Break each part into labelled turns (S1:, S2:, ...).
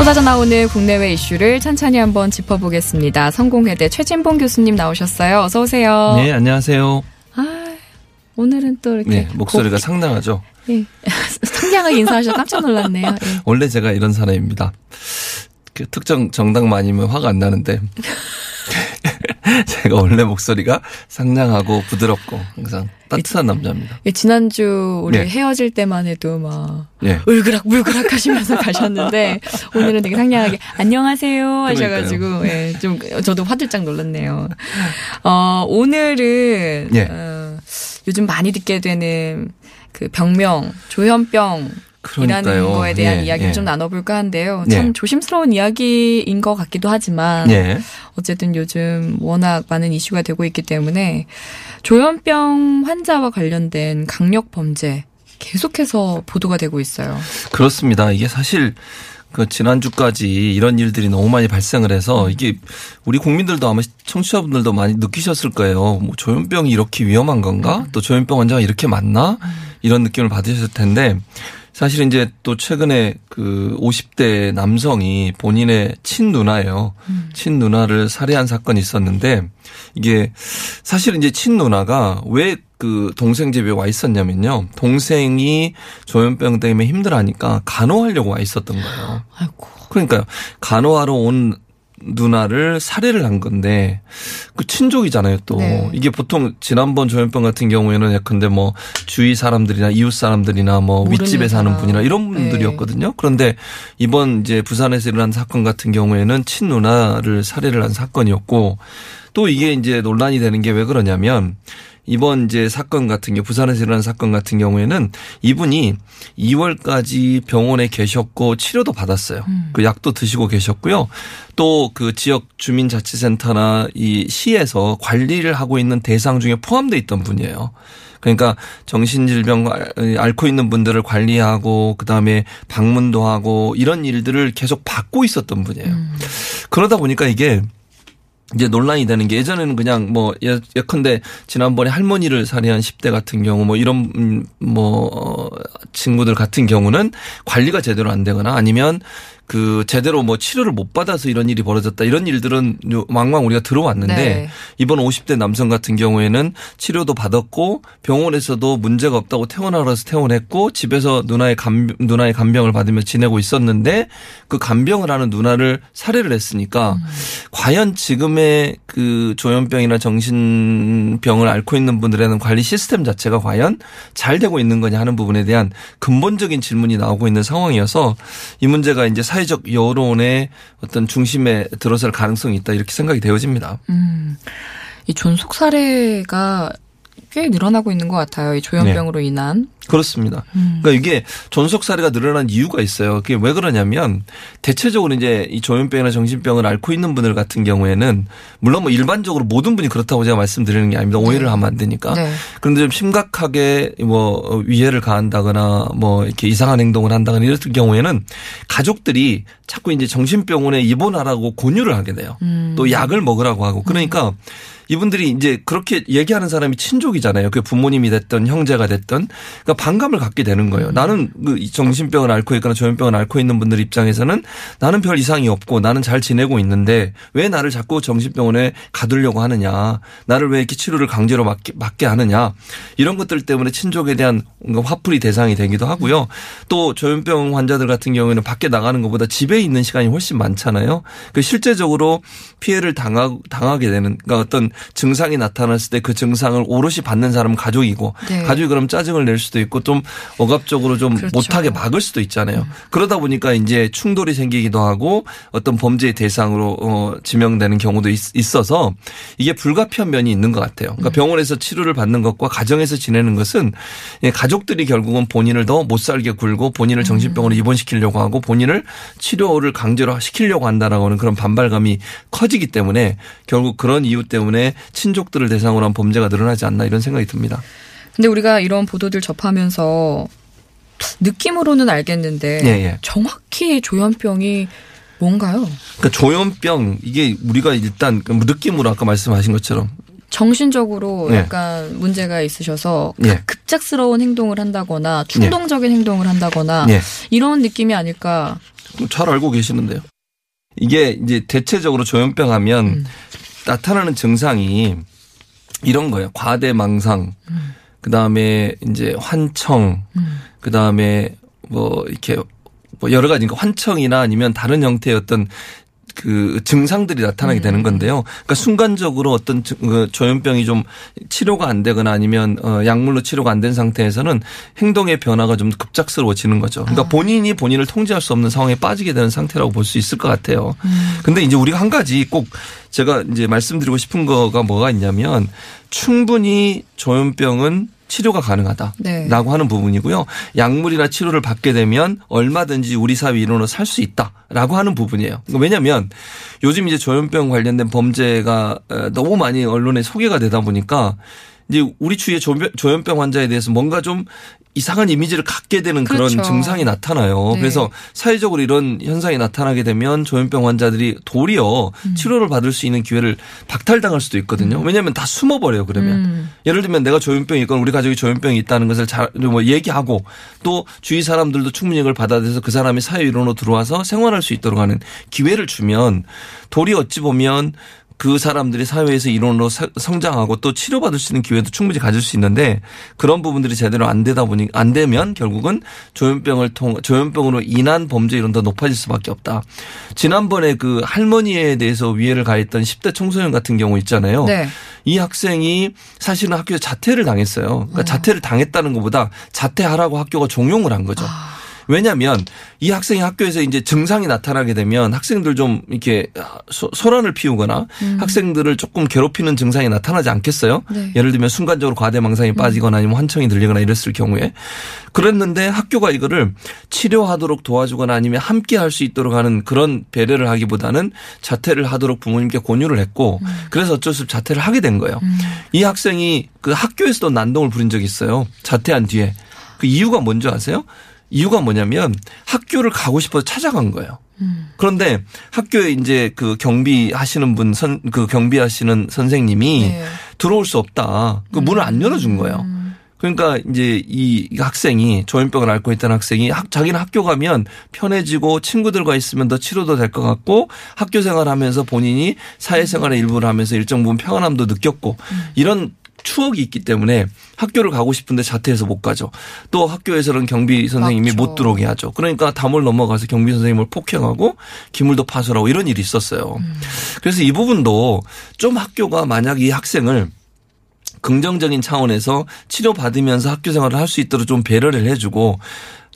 S1: 쏟아져 나오는 국내외 이슈를 찬찬히 한번 짚어보겠습니다. 성공회대 최진봉 교수님 나오셨어요. 어서 오세요.
S2: 네, 안녕하세요.
S1: 아, 오늘은 또 이렇게
S2: 네, 목소리가 상당하죠.
S1: 예. 상냥하게 인사하셔서 깜짝 놀랐네요. 예.
S2: 원래 제가 이런 사람입니다. 그 특정 정당만 아니면 화가 안 나는데 제가 원래 목소리가 상냥하고 부드럽고 항상 따뜻한 남자입니다.
S1: 예, 지난주 우리
S2: 네.
S1: 헤어질 때만 해도 막
S2: 예.
S1: 울그락 물그락 하시면서 가셨는데 오늘은 되게 상냥하게 안녕하세요 하셔가지고 예, 좀 저도 화들짝 놀랐네요. 어, 오늘은
S2: 예.
S1: 어, 요즘 많이 듣게 되는 그 병명 조현병 이라는. 거에 대한
S2: 예,
S1: 이야기를
S2: 예.
S1: 좀 나눠볼까 한데요.
S2: 예.
S1: 참 조심스러운 이야기인 것 같기도 하지만
S2: 예.
S1: 어쨌든 요즘 워낙 많은 이슈가 되고 있기 때문에 조현병 환자와 관련된 강력 범죄 계속해서 보도가 되고 있어요.
S2: 그렇습니다. 이게 사실 그 지난주까지 이런 일들이 너무 많이 발생을 해서 이게 우리 국민들도 아마 청취자분들도 많이 느끼셨을 거예요. 뭐 조현병이 이렇게 위험한 건가? 또 조현병 환자가 이렇게 많나? 이런 느낌을 받으셨을 텐데 사실 이제 또 최근에 그 50대 남성이 본인의 친누나예요. 친누나를 살해한 사건이 있었는데 이게 사실 이제 친누나가 왜 그 동생 집에 와 있었냐면요. 동생이 조현병 때문에 힘들어하니까 간호하려고 와 있었던 거예요.
S1: 아이고.
S2: 그러니까요. 간호하러 온 누나를 살해를 한 건데 그 친족이잖아요 또
S1: 네.
S2: 이게 보통 지난번 조현병 같은 경우에는 예컨대 뭐 주위 사람들이나 이웃 사람들이나 뭐 윗집에 사는. 분이나 이런
S1: 네.
S2: 분들이었거든요 그런데 이번 이제 부산에서 일어난 사건 같은 경우에는 친 누나를 살해를 한 사건이었고 또 이게 이제 논란이 되는 게 왜 그러냐면 이번 이제 사건 같은 경우 부산에서 일어난 사건 같은 경우에는 이분이 2월까지 병원에 계셨고 치료도 받았어요. 그 약도 드시고 계셨고요. 또 그 지역 주민자치센터나 이 시에서 관리를 하고 있는 대상 중에 포함돼 있던 분이에요. 그러니까 정신질병 알- 앓고 있는 분들을 관리하고 그다음에 방문도 하고 이런 일들을 계속 받고 있었던 분이에요. 그러다 보니까 이게 이제 논란이 되는 게 예전에는 그냥 뭐 예- 예컨대 지난번에 할머니를 살해한 10대 같은 경우 뭐 이런 음, 뭐 어, 친구들 같은 경우는 관리가 제대로 안 되거나 아니면 그 제대로 뭐 치료를 못 받아서 이런 일이 벌어졌다 이런 일들은 요- 왕왕 우리가 들어왔는데
S1: 네.
S2: 이번 50대 남성 같은 경우에는 치료도 받았고 병원에서도 문제가 없다고 퇴원하러 서 퇴원했고 집에서 누나의 간 누나의 간병을 받으며 지내고 있었는데 그 간병을 하는 누나를 살해를 했으니까 과연 지금의 그 조현병이나 정신병을 앓고 있는 분들에 대한 관리 시스템 자체가 과연 잘 되고 있는 거냐 하는 부분에 대한 근본적인 질문이 나오고 있는 상황이어서 이 문제가 이제 사회 적 여론의 어떤 중심에 들어설 가능성이 있다 이렇게 생각이 되어집니다.
S1: 음, 이 존속 살해가 꽤 늘어나고 있는 것 같아요. 이 조현병으로 인한.
S2: 그렇습니다.
S1: 음.
S2: 그러니까 이게 존속 사례가 늘어난 이유가 있어요. 그게 왜 그러냐면 대체적으로 이제 이 조현병이나 정신병을 앓고 있는 분들 같은 경우에는 물론 뭐 일반적으로 모든 분이 그렇다고 제가 말씀드리는 게 아닙니다. 오해를 하면 안 되니까.
S1: 네.
S2: 그런데 좀 심각하게 뭐 위해를 가한다거나 뭐 이렇게 이상한 행동을 한다거나 이럴 경우에는 가족들이 자꾸 이제 정신병원에 입원하라고 권유를 하게 돼요.
S1: 음.
S2: 또 약을 먹으라고 하고 그러니까 이분들이 이제 그렇게 얘기하는 사람이 친족이잖아요. 그 부모님이 됐던 형제가 됐던 그러니까 반감을 갖게 되는 거예요. 나는 그 정신병을 앓고 있거나 조현병을 앓고 있는 분들 입장에서는 나는 별 이상이 없고 나는 잘 지내고 있는데 왜 나를 자꾸 정신병원에 가두려고 하느냐. 나를 왜 이렇게 치료를 강제로 받게, 받게 하느냐. 이런 것들 때문에 친족에 대한 화풀이 대상이 되기도 하고요. 또 조현병 환자들 같은 경우에는 밖에 나가는 것보다 집에 있는 시간이 훨씬 많잖아요. 그 실제적으로 피해를 당하, 당하게 되는 그러니까 어떤 증상이 나타났을 때 그 증상을 오롯이 받는 사람은 가족이고
S1: 네.
S2: 가족이 그럼 짜증을 낼 수도 있고 좀 억압적으로 좀
S1: 그렇죠.
S2: 못하게 막을 수도 있잖아요. 그러다 보니까 이제 충돌이 생기기도 하고 어떤 범죄의 대상으로 어, 지명되는 경우도 있, 어서 이게 불가피한 면이 있는 것 같아요. 그러니까 병원에서 치료를 받는 것과 가정에서 지내는 것은 예, 가족들이 결국은 본인을 더 못 살게 굴고 본인을 정신병원으로 입원시키려고 하고 본인을 치료를 강제로 시키려고 한다라고 하는 그런 반발감이 커지기 때문에 결국 그런 이유 때문에 친족들을 대상으로 한 범죄가 늘어나지 않나 이런 생각이 듭니다.
S1: 근데 우리가 이런 보도들 접하면서 느낌으로는 알겠는데
S2: 예, 예.
S1: 정확히 조현병이 뭔가요?
S2: 그러니까 조현병 이게 우리가 일단 그 느낌으로 아까 말씀하신 것처럼
S1: 정신적으로
S2: 예.
S1: 약간 문제가 있으셔서
S2: 예.
S1: 급작스러운 행동을 한다거나 충동적인 행동을 한다거나
S2: 예.
S1: 이런 느낌이 아닐까.
S2: 잘 알고 계시는데요. 이게 이제 대체적으로 조현병 하면
S1: 음.
S2: 나타나는 증상이 이런 거예요. 과대망상, 그 다음에 이제 환청,
S1: 음.
S2: 그 다음에 뭐 이렇게 뭐 여러 가지 그러니까 환청이나 아니면 다른 형태의 어떤 그 증상들이 나타나게
S1: 음.
S2: 되는 건데요. 그러니까 순간적으로 어떤 증- 그 조현병이 좀 치료가 안 되거나 아니면 어 약물로 치료가 안 된 상태에서는 행동의 변화가 좀 급작스러워지는 거죠.
S1: 아.
S2: 그러니까 본인이 본인을 통제할 수 없는 상황에 빠지게 되는 상태라고 볼 수 있을 것 같아요.
S1: 음.
S2: 근데 이제 우리가 한 가지 꼭 제가 이제 말씀드리고 싶은 거가 뭐가 있냐면 충분히 조현병은 치료가 가능하다.
S1: 네.
S2: 라고 하는 부분이고요. 약물이나 치료를 받게 되면 얼마든지 우리 사회 일원으로 살 수 있다라고 하는 부분이에요. 그러니까 왜냐하면 요즘 이제 조현병 관련된 범죄가 어, 너무 많이 언론에 소개가 되다 보니까 이제 우리 주위에 조현병 환자에 대해서 뭔가 좀 이상한 이미지를 갖게 되는 그런
S1: 그렇죠.
S2: 증상이 나타나요.
S1: 네.
S2: 그래서 사회적으로 이런 현상이 나타나게 되면 조현병 환자들이 도리어
S1: 음.
S2: 치료를 받을 수 있는 기회를 박탈당할 수도 있거든요. 왜냐하면 다 숨어버려요. 그러면
S1: 음.
S2: 예를 들면 내가 조현병이 있건 우리 가족이 조현병이 있다는 것을 잘뭐 얘기하고 또 주위 사람들도 충분히 이걸 받아들여서 그 사람이 사회 일원으로 들어와서 생활할 수 있도록 하는 기회를 주면 도리 어찌 보면 그 사람들이 사회에서 사- 성장하고 또 치료받을 수 있는 기회도 충분히 가질 수 있는데 그런 부분들이 제대로 안 되다 보니 안 되면 결국은 조현병을 통 조현병으로 인한 범죄율은 더 높아질 수밖에 없다. 지난번에 그 할머니에 대해서 위해를 가했던 10대 청소년 같은 경우 있잖아요.
S1: 네.
S2: 이 학생이 사실은 학교에서 자퇴를 당했어요. 그러니까 자퇴를 당했다는 것보다 자퇴하라고 학교가 종용을 한 거죠. 왜냐하면 이 학생이 학교에서 이제 증상이 나타나게 되면 학생들 좀 이렇게 소, 소란을 피우거나 학생들을 조금 괴롭히는 증상이 나타나지 않겠어요?
S1: 네.
S2: 예를 들면 순간적으로 과대망상이 빠지거나 아니면 환청이 들리거나 이랬을 경우에 그랬는데 학교가 이거를 치료하도록 도와주거나 아니면 함께 할 수 있도록 하는 그런 배려를 하기보다는 자퇴를 하도록 부모님께 권유를 했고 그래서 어쩔 수 없이 자퇴를 하게 된 거예요. 이 학생이 그 학교에서도 난동을 부린 적이 있어요. 자퇴한 뒤에. 그 이유가 뭔지 아세요? 이유가 뭐냐면 학교를 가고 싶어서 찾아간 거예요. 그런데 학교에 이제 그 경비하시는 분, 선, 그 경비하시는 선생님이
S1: 네.
S2: 들어올 수 없다. 그 문을 안 열어준 거예요. 그러니까 이제 이 학생이 조현병을 앓고 있던 학생이 학, 자기는 학교 가면 편해지고 친구들과 있으면 더 치료도 될 것 같고 학교 생활하면서 본인이 사회생활의 일부를 하면서 일정 부분 평안함도 느꼈고 이런 추억이 있기 때문에 학교를 가고 싶은데 자퇴해서 못 가죠. 또 학교에서는 경비 선생님이
S1: 맞죠.
S2: 못 들어오게 하죠. 그러니까 담을 넘어가서 경비 선생님을 폭행하고 기물도 파손하고 이런 일이 있었어요. 그래서 이 부분도 좀 학교가 만약 이 학생을 긍정적인 차원에서 치료받으면서 학교 생활을 할 수 있도록 좀 배려를 해주고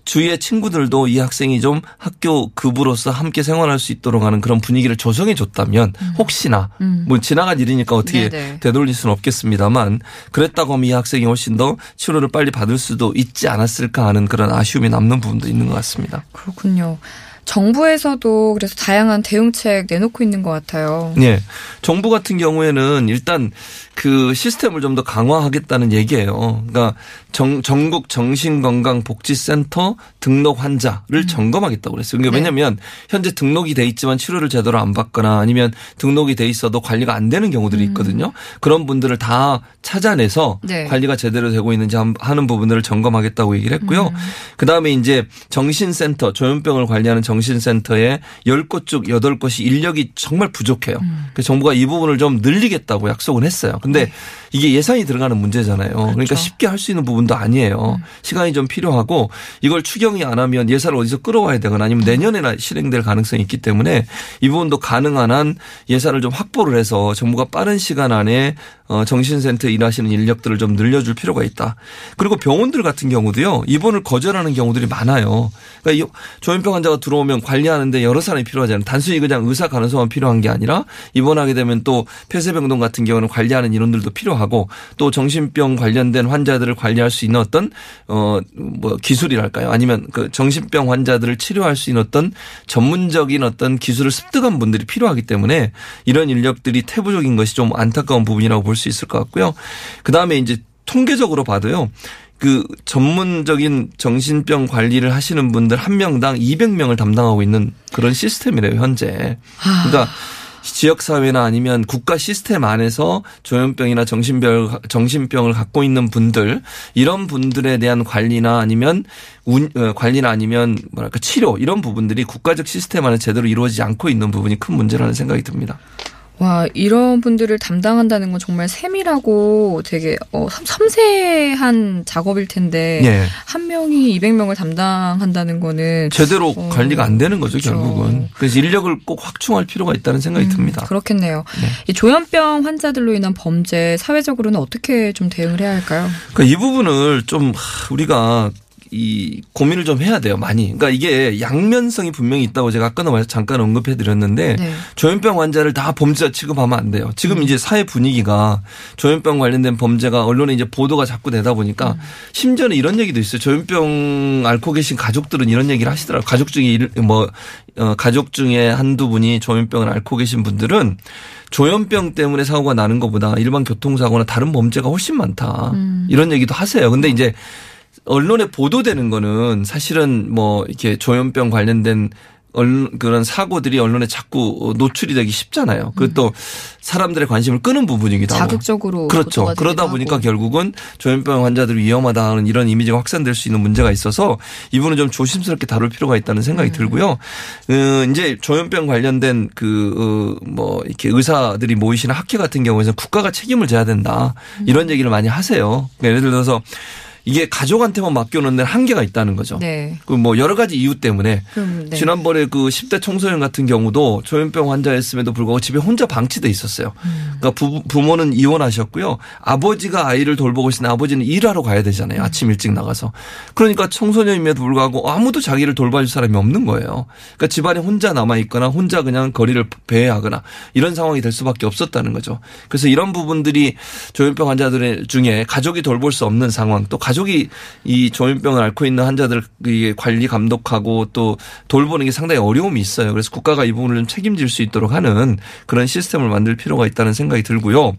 S2: 주위의 친구들도 이 학생이 좀 학교 급으로서 함께 생활할 수 있도록 하는 그런 분위기를 조성해 줬다면 혹시나 뭐 지나간 일이니까 어떻게
S1: 음. 네네.
S2: 되돌릴 수는 없겠습니다만 그랬다고 하면 이 학생이 훨씬 더 치료를 빨리 받을 수도 있지 않았을까 하는 그런 아쉬움이 남는 부분도 있는 것 같습니다.
S1: 그렇군요. 정부에서도 그래서 다양한 대응책 내놓고 있는 것 같아요.
S2: 예. 정부 같은 경우에는 일단 그 시스템을 좀 더 강화하겠다는 얘기예요. 그러니까 정, 전국 정신건강복지센터 등록 환자를 점검하겠다고 그랬어요. 그러니까
S1: 네.
S2: 왜냐하면 현재 등록이 돼 있지만 치료를 제대로 안 받거나 아니면 등록이 돼 있어도 관리가 안 되는 경우들이 있거든요. 그런 분들을 다 찾아내서
S1: 네.
S2: 관리가 제대로 되고 있는지 하는 부분들을 점검하겠다고 얘기를 했고요. 그 다음에 이제 정신센터 조현병을 관리하는 정 신센터에 10곳 중 8곳이 인력이 정말 부족해요. 그래서 정부가 이 부분을 좀 늘리겠다고 약속은 했어요. 근데 이게 예산이 들어가는 문제잖아요. 그러니까
S1: 그렇죠.
S2: 쉽게 할 수 있는 부분도 아니에요. 시간이 좀 필요하고 이걸 추경이 안 하면 예산을 어디서 끌어와야 되거나 아니면 내년에나 실행될 가능성이 있기 때문에 이 부분도 가능한 한 예산을 좀 확보를 해서 정부가 빠른 시간 안에 어, 정신센터 일하시는 인력들을 좀 늘려줄 필요가 있다. 그리고 병원들 같은 경우도요 입원을 거절하는 경우들이 많아요. 그러니까 이 조현병 환자가 들어오면 관리하는데 여러 사람이 필요하잖아요. 단순히 그냥 의사 간호사만 필요한 게 아니라 입원하게 되면 또 폐쇄병동 같은 경우는 관리하는 인원들도 필요하고 또 정신병 관련된 환자들을 관리할 수 있는 어떤 어 뭐 기술이랄까요? 아니면 그 정신병 환자들을 치료할 수 있는 어떤 전문적인 어떤 기술을 습득한 분들이 필요하기 때문에 이런 인력들이 태부적인 것이 좀 안타까운 부분이라고 볼 수 있을 것 같고요. 그 다음에 이제 통계적으로 봐도요. 그 전문적인 정신병 관리를 하시는 분들 한 명당 200명을 담당하고 있는 그런 시스템이래요, 현재. 그러니까 지역사회나 아니면 국가 시스템 안에서 조현병이나 정신병, 정신병을 갖고 있는 분들, 이런 분들에 대한 관리나 아니면 운, 어, 관리나 아니면 뭐랄까 치료, 이런 부분들이 국가적 시스템 안에 제대로 이루어지지 않고 있는 부분이 큰 문제라는 생각이 듭니다.
S1: 와, 이런 분들을 담당한다는 건 정말 세밀하고 되게 어, 섬- 섬세한 작업일 텐데
S2: 예.
S1: 한 명이 200명을 담당한다는 거는
S2: 제대로
S1: 어,
S2: 관리가 안 되는 거죠,
S1: 그렇죠.
S2: 결국은. 그래서 인력을 꼭 확충할 필요가 있다는 생각이 듭니다. 네.
S1: 그렇겠네요. 이 조현병 환자들로 인한 범죄 사회적으로는 어떻게 좀 대응을 해야 할까요?
S2: 그러니까 이 부분을 좀 하, 우리가 이 고민을 좀 해야 돼요, 많이. 그러니까 이게 양면성이 분명히 있다고 제가 아까 도 잠깐 언급해 드렸는데
S1: 네.
S2: 조현병 환자를 다 범죄자 취급하면 안 돼요. 지금 이제 사회 분위기가 조현병 관련된 범죄가 언론에 이제 보도가 자꾸 되다 보니까 심지어는 이런 얘기도 있어요. 조현병 앓고 계신 가족들은 이런 얘기를 하시더라고요. 가족 중에 일- 뭐 어, 가족 중에 한두 분이 조현병을 앓고 계신 분들은 조현병 때문에 사고가 나는 것보다 일반 교통사고나 다른 범죄가 훨씬 많다. 이런 얘기도 하세요. 근데 이제 언론에 보도되는 거는 사실은 뭐 이렇게 조현병 관련된 언- 그런 사고들이 언론에 자꾸 노출이 되기 쉽잖아요. 그것도 사람들의 관심을 끄는 부분이기도 하고.
S1: 자극적으로
S2: 그렇죠. 그러다 보니까
S1: 하고.
S2: 결국은 조현병 환자들이 위험하다는 이런 이미지가 확산될 수 있는 문제가 있어서 이분은 좀 조심스럽게 다룰 필요가 있다는 생각이 들고요. 어, 이제 조현병 관련된 그, 어, 뭐, 이렇게 의사들이 모이시는 학회 같은 경우에는 국가가 책임을 져야 된다. 이런 얘기를 많이 하세요. 그러니까 예를 들어서 이게 가족한테만 맡겨놓는 데는 한계가 있다는 거죠.
S1: 네.
S2: 그뭐 여러 가지 이유 때문에
S1: 그럼 네.
S2: 지난번에 그 10대 청소년 같은 경우도 조현병 환자였음에도 불구하고 집에 혼자 방치돼 있었어요.
S1: 음.
S2: 그러니까 부, 부모는 이혼하셨고요. 아버지가 아이를 돌보고 있으니 아버지는 일하러 가야 되잖아요.
S1: 음.
S2: 아침 일찍 나가서. 그러니까 청소년임에도 불구하고 아무도 자기를 돌봐줄 사람이 없는 거예요. 그러니까 집안에 혼자 남아 있거나 혼자 그냥 거리를 배회하거나 이런 상황이 될 수밖에 없었다는 거죠. 그래서 이런 부분들이 조현병 환자들 중에 가족이 돌볼 수 없는 상황 또 가족 이 이 조현병을 앓고 있는 환자들 관리 감독하고 또 돌보는 게 상당히 어려움이 있어요. 그래서 국가가 이 부분을 좀 책임질 수 있도록 하는 그런 시스템을 만들 필요가 있다는 생각이 들고요.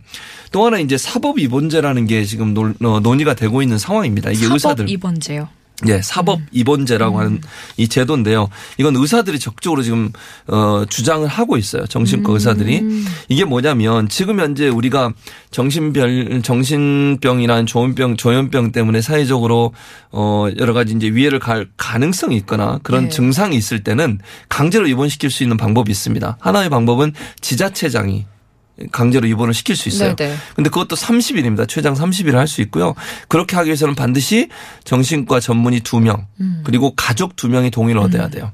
S2: 또 하나 이제 사법 입원제라는 게 지금 논- 어, 논의가 되고 있는 상황입니다. 이게
S1: 사법
S2: 의사들
S1: 입원제요.
S2: 예, 사법 입원제라고 하는 이 제도인데요. 이건 의사들이 적극적으로 지금 어 주장을 하고 있어요. 정신과 의사들이. 이게 뭐냐면 지금 현재 우리가 정신병 정신병이나 조현병 조현병 때문에 사회적으로 어 여러 가지 이제 위해를 갈 가능성이 있거나 그런
S1: 네.
S2: 증상이 있을 때는 강제로 입원시킬 수 있는 방법이 있습니다. 하나의 방법은 지자체장이 강제로 입원을 시킬 수 있어요.
S1: 네네.
S2: 근데 그것도 30일입니다. 최장 30일 할수 있고요. 그렇게 하기 위해서는 반드시 정신과 전문의 2명 그리고 가족 2명이 동의를 얻어야 돼요.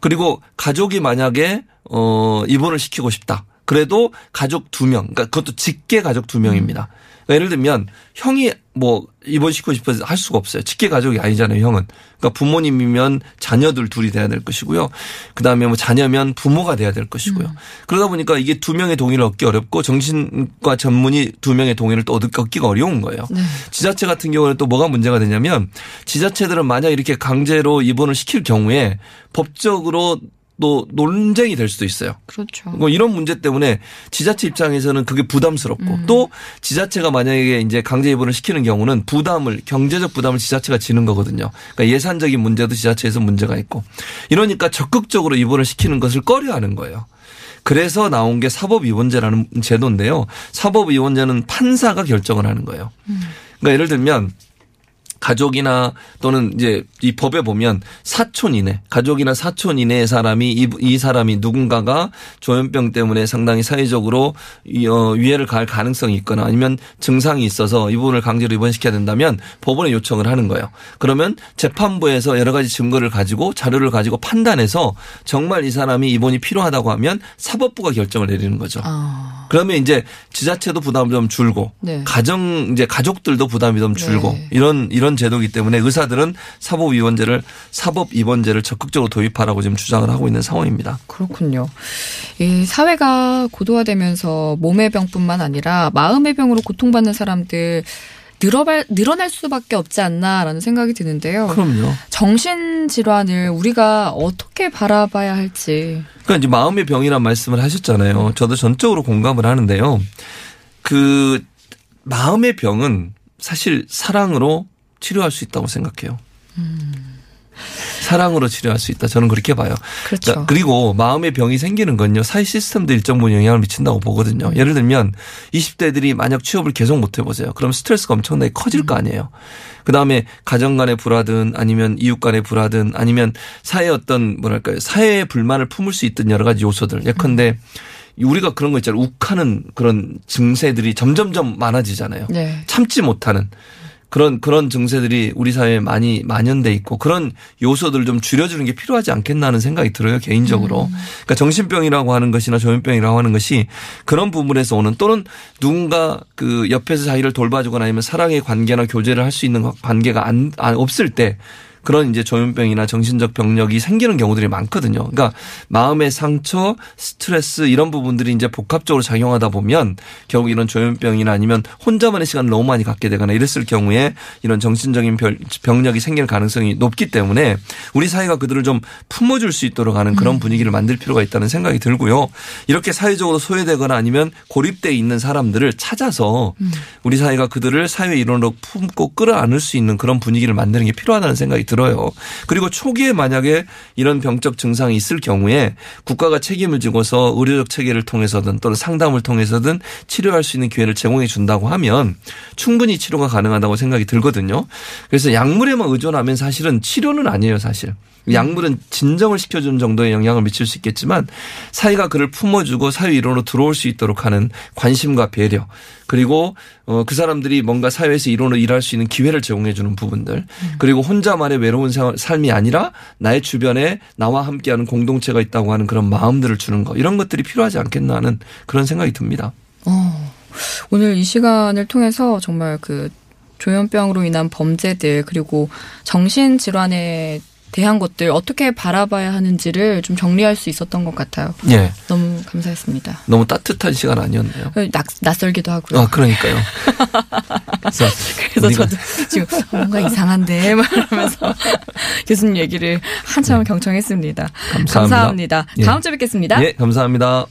S2: 그리고 가족이 만약에 어 입원을 시키고 싶다. 그래도 가족 2명. 그러니까 그것도 직계 가족 2명입니다. 그러니까 예를 들면 형이 뭐 입원시키고 싶어서 할 수가 없어요. 직계 가족이 아니잖아요, 형은. 그러니까 부모님이면 자녀들 둘이 돼야 될 것이고요. 그다음에 뭐 자녀면 부모가 돼야 될 것이고요. 그러다 보니까 이게 두 명의 동의를 얻기 어렵고 정신과 전문의 두 명의 동의를 또 얻- 얻기가 어려운 거예요. 지자체 같은 경우는 또 뭐가 문제가 되냐면 지자체들은 만약 이렇게 강제로 입원을 시킬 경우에 법적으로 또 논쟁이 될 수도 있어요.
S1: 그렇죠.
S2: 뭐 이런 문제 때문에 지자체 입장에서는 그게 부담스럽고 또 지자체가 만약에 이제 강제 입원을 시키는 경우는 부담을 경제적 부담을 지자체가 지는 거거든요. 그러니까 예산적인 문제도 지자체에서 문제가 있고 이러니까 적극적으로 입원을 시키는 것을 꺼려하는 거예요. 그래서 나온 게 사법입원제라는 제도인데요. 사법입원제는 판사가 결정을 하는 거예요. 그러니까 예를 들면 가족이나 또는 이제 이 법에 보면 사촌 이내, 가족이나 사촌 이내의 사람이 이, 이 사람이 누군가가 조현병 때문에 상당히 사회적으로 이, 어, 위해를 가할 가능성이 있거나 아니면 증상이 있어서 이 부분을 강제로 입원시켜야 된다면 법원에 요청을 하는 거예요. 그러면 재판부에서 여러 가지 증거를 가지고 자료를 가지고 판단해서 정말 이 사람이 입원이 필요하다고 하면 사법부가 결정을 내리는 거죠.
S1: 아.
S2: 그러면 이제 지자체도 부담이 좀 줄고
S1: 네.
S2: 가정 이제 가족들도 부담이 좀 줄고
S1: 네.
S2: 이런 이런 제도이기 때문에 의사들은 사법 입원제를 사법 입원제를 적극적으로 도입하라고 지금 주장을 하고 있는 상황입니다.
S1: 그렇군요. 이 사회가 고도화되면서 몸의 병뿐만 아니라 마음의 병으로 고통받는 사람들 늘어발, 늘어날 수밖에 없지 않나라는 생각이 드는데요.
S2: 그럼요.
S1: 정신 질환을 우리가 어떻게 바라봐야 할지.
S2: 그러니까 이제 마음의 병이란 말씀을 하셨잖아요. 저도 전적으로 공감을 하는데요. 그 마음의 병은 사실 사랑으로 치료할 수 있다고 생각해요. 사랑으로 치료할 수 있다. 저는 그렇게 봐요.
S1: 그렇죠.
S2: 자, 그리고 마음의 병이 생기는 건요. 사회 시스템도 일정 부분 영향을 미친다고 보거든요. 예를 들면 20대들이 만약 취업을 계속 못 해보세요. 그럼 스트레스가 엄청나게 커질 거 아니에요. 그 다음에 가정 간의 불화든 아니면 이웃 간의 불화든 아니면 사회 어떤 뭐랄까요. 사회의 불만을 품을 수 있던 여러 가지 요소들. 예컨대 우리가 그런 거 있잖아요. 욱하는 그런 증세들이 점점점 많아지잖아요.
S1: 네.
S2: 참지 못하는 그런 그런 증세들이 우리 사회에 많이 만연돼 있고 그런 요소들을 좀 줄여주는 게 필요하지 않겠나 하는 생각이 들어요 개인적으로. 그러니까 정신병이라고 하는 것이나 조현병이라고 하는 것이 그런 부분에서 오는 또는 누군가 그 옆에서 자기를 돌봐주거나 아니면 사랑의 관계나 교제를 할 수 있는 관계가 안, 안 없을 때 그런 이제 조현병이나 정신적 병력이 생기는 경우들이 많거든요. 그러니까 마음의 상처, 스트레스 이런 부분들이 이제 복합적으로 작용하다 보면 결국 이런 조현병이나 아니면 혼자만의 시간을 너무 많이 갖게 되거나 이랬을 경우에 이런 정신적인 병- 병력이 생길 가능성이 높기 때문에 우리 사회가 그들을 좀 품어줄 수 있도록 하는 그런 분위기를 만들 필요가 있다는 생각이 들고요. 이렇게 사회적으로 소외되거나 아니면 고립돼 있는 사람들을 찾아서 우리 사회가 그들을 사회 일원으로 품고 끌어안을 수 있는 그런 분위기를 만드는 게 필요하다는 생각이 들어요. 그리고 초기에 만약에 이런 병적 증상이 있을 경우에 국가가 책임을 지고서 의료적 체계를 통해서든 또는 상담을 통해서든 치료할 수 있는 기회를 제공해 준다고 하면 충분히 치료가 가능하다고 생각이 들거든요. 그래서 약물에만 의존하면 사실은 치료는 아니에요, 사실. 약물은 진정을 시켜주는 정도의 영향을 미칠 수 있겠지만 사회가 그를 품어주고 사회 일원으로 들어올 수 있도록 하는 관심과 배려 그리고 어, 그 사람들이 뭔가 사회에서 일원으로 일할 수 있는 기회를 제공해 주는 부분들 그리고 혼자만의 외로운 삶이 아니라 나의 주변에 나와 함께하는 공동체가 있다고 하는 그런 마음들을 주는 거 이런 것들이 필요하지 않겠나 하는 그런 생각이 듭니다.
S1: 어, 오늘 이 시간을 통해서 정말 그 조현병으로 인한 범죄들 그리고 정신 질환에 대한 것들 어떻게 바라봐야 하는지를 좀 정리할 수 있었던 것 같아요.
S2: 예.
S1: 너무 감사했습니다.
S2: 너무 따뜻한 시간 아니었나요?
S1: 낯, 낯설기도 하고요.
S2: 아, 그러니까요. 그래서,
S1: 그래서 저도 지금 뭔가 이상한데 말하면서 교수님 얘기를 한참 경청했습니다.
S2: 감사합니다.
S1: 감사합니다.
S2: 예.
S1: 다음 주에 뵙겠습니다.
S2: 예, 감사합니다.